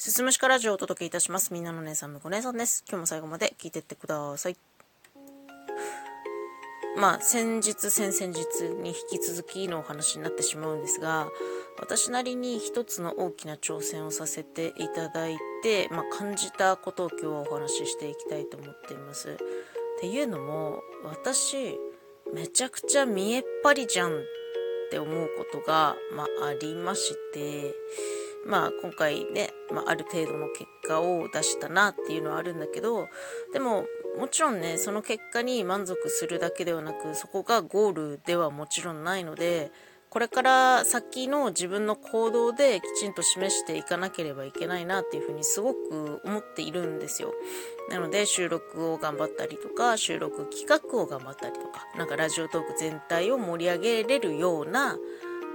すすむしかラジオをお届けいたします。みんなの姉さん、むこ姉さんです。今日も最後まで聞いてってください。まあ、先日、先々日に引き続きのお話になってしまうんですが、私なりに一つの大きな挑戦をさせていただいて、まあ、感じたことを今日はお話ししていきたいと思っています。っていうのも、私、めちゃくちゃ見えっ張りじゃんって思うことが、まあ、ありまして、まあ今回ね、まあ、ある程度の結果を出したなっていうのはあるんだけどでももちろんねその結果に満足するだけではなくそこがゴールではもちろんないのでこれから先の自分の行動できちんと示していかなければいけないなっていうふうにすごく思っているんですよ。なので収録を頑張ったりとか収録企画を頑張ったりとかなんかラジオトーク全体を盛り上げれるような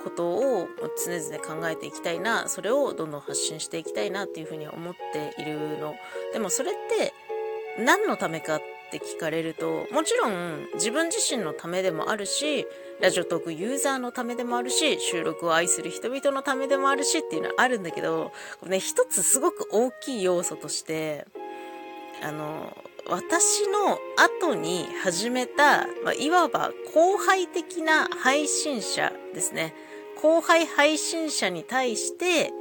ことを常々考えていきたいなそれをどんどん発信していきたいなっていうふうに思っているのでもそれって何のためかって聞かれるともちろん自分自身のためでもあるしラジオトークユーザーのためでもあるし収録を愛する人々のためでもあるしっていうのはあるんだけどね一つすごく大きい要素としてあの私の後に始めた、まあ、いわば後輩的な配信者ですね。後輩配信者に対して、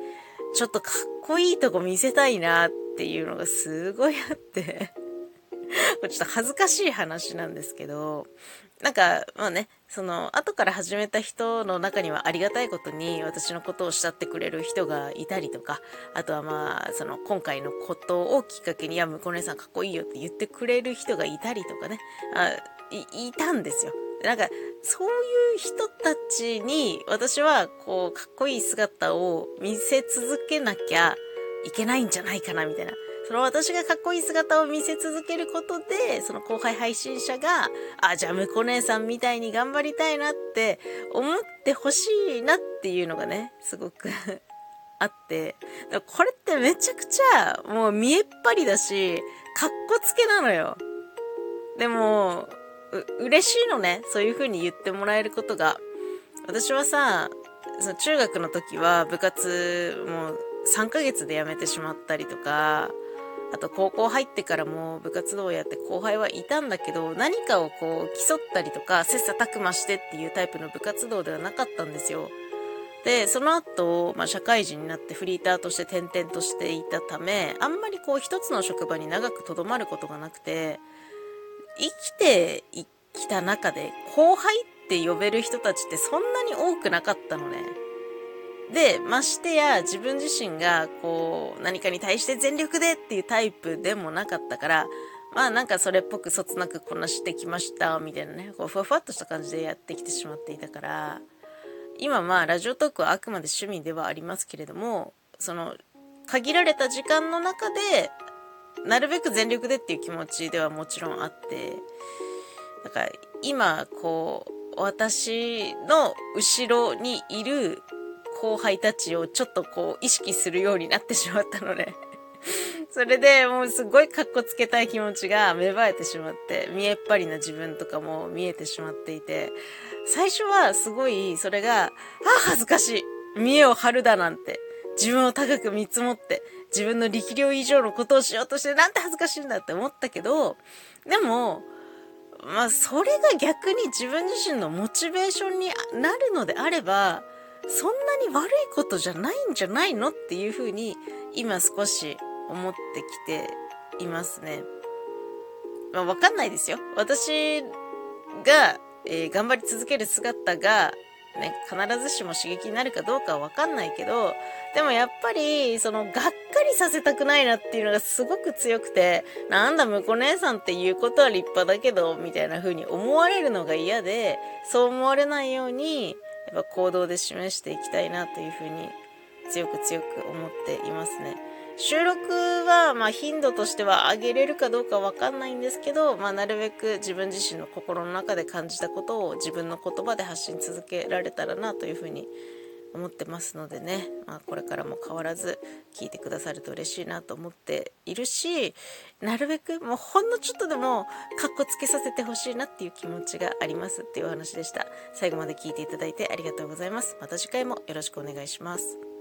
ちょっとかっこいいとこ見せたいなっていうのがすごいあって。これちょっと恥ずかしい話なんですけど、なんか、まあね、その、後から始めた人の中にはありがたいことに私のことを慕ってくれる人がいたりとか、あとはまあ、その、今回のことをきっかけに、いや、向こう姉さんかっこいいよって言ってくれる人がいたりとかね、あいいたんですよ。なんか、そういう人たちに、私は、こう、かっこいい姿を見せ続けなきゃいけないんじゃないかな、みたいな。その私がかっこいい姿を見せ続けることで、その後輩配信者が、あ、じゃあ、むこ姉さんみたいに頑張りたいなって思ってほしいなっていうのがね、すごく あって、これってめちゃくちゃもう見えっ張りだし、かっこつけなのよ。でも、う、嬉しいのね。そういう風に言ってもらえることが。私はさ、その中学の時は部活もう3ヶ月で辞めてしまったりとか、あと高校入ってからも部活動をやって後輩はいたんだけど、何かをこう競ったりとか、切磋琢磨してっていうタイプの部活動ではなかったんですよ。で、その後、まあ、社会人になってフリーターとして転々としていたため、あんまりこう一つの職場に長くとどまることがなくて、生きてきた中で後輩って呼べる人たちってそんなに多くなかったのね。で、ましてや自分自身がこう何かに対して全力でっていうタイプでもなかったから、まあなんかそれっぽくそつなくこなしてきましたみたいなね、こうふわふわっとした感じでやってきてしまっていたから、今まあラジオトークはあくまで趣味ではありますけれども、その限られた時間の中でなるべく全力でっていう気持ちではもちろんあって、だから今こう私の後ろにいる後輩たちをちょっとこう意識するようになってしまったので それでもうすごいカッコつけたい気持ちが芽生えてしまって、見えっ張りな自分とかも見えてしまっていて、最初はすごいそれが、あ、恥ずかしい。見栄を張るだなんて。自分を高く見積もって、自分の力量以上のことをしようとして、なんて恥ずかしいんだって思ったけど、でも、まあ、それが逆に自分自身のモチベーションになるのであれば、そんなに悪いことじゃないんじゃないのっていうふうに、今少し思ってきていますね。まあ、わかんないですよ。私が、えー、頑張り続ける姿が、ね、必ずしも刺激になるかどうかはわかんないけど、でもやっぱり、その、がっかりさせたくないなっていうのがすごく強くて、なんだ、向こう姉さんっていうことは立派だけど、みたいな風に思われるのが嫌で、そう思われないように、やっぱ行動で示していきたいなという風に、強く強く思っていますね。収録は、まあ、頻度としては上げれるかどうかわかんないんですけど、まあ、なるべく自分自身の心の中で感じたことを自分の言葉で発信続けられたらなというふうに思ってますのでね、まあ、これからも変わらず聞いてくださると嬉しいなと思っているしなるべくもうほんのちょっとでもかっこつけさせてほしいなっていう気持ちがありますっていうお話でした。最後まで聞いていただいてありがとうございます。また次回もよろしくお願いします。